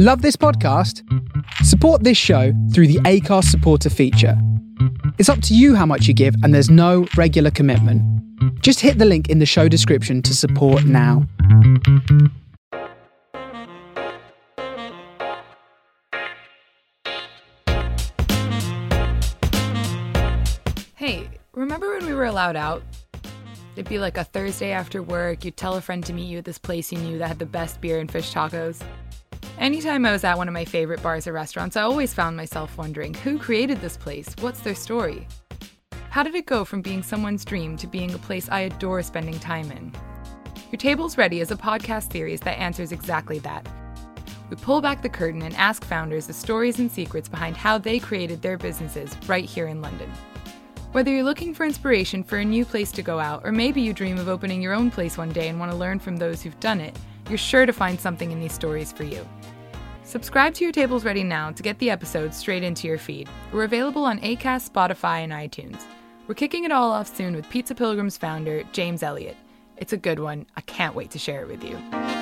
Love this podcast? Support this show through the Acast supporter feature. It's up to you how much you give, and there's no regular commitment. Just hit the link in the show description to support now. Hey, remember when we were allowed out? It'd be like a Thursday after work, you'd tell a friend to meet you at this place you knew that had the best beer and fish tacos. Anytime I was at one of my favorite bars or restaurants, I always found myself wondering who created this place? What's their story? How did it go from being someone's dream to being a place I adore spending time in? Your Table's Ready is a podcast series that answers exactly that. We pull back the curtain and ask founders the stories and secrets behind how they created their businesses right here in London. Whether you're looking for inspiration for a new place to go out, or maybe you dream of opening your own place one day and want to learn from those who've done it, you're sure to find something in these stories for you. Subscribe to Your Tables Ready now to get the episodes straight into your feed. We're available on Acast, Spotify, and iTunes. We're kicking it all off soon with Pizza Pilgrim's founder, James Elliot. It's a good one. I can't wait to share it with you.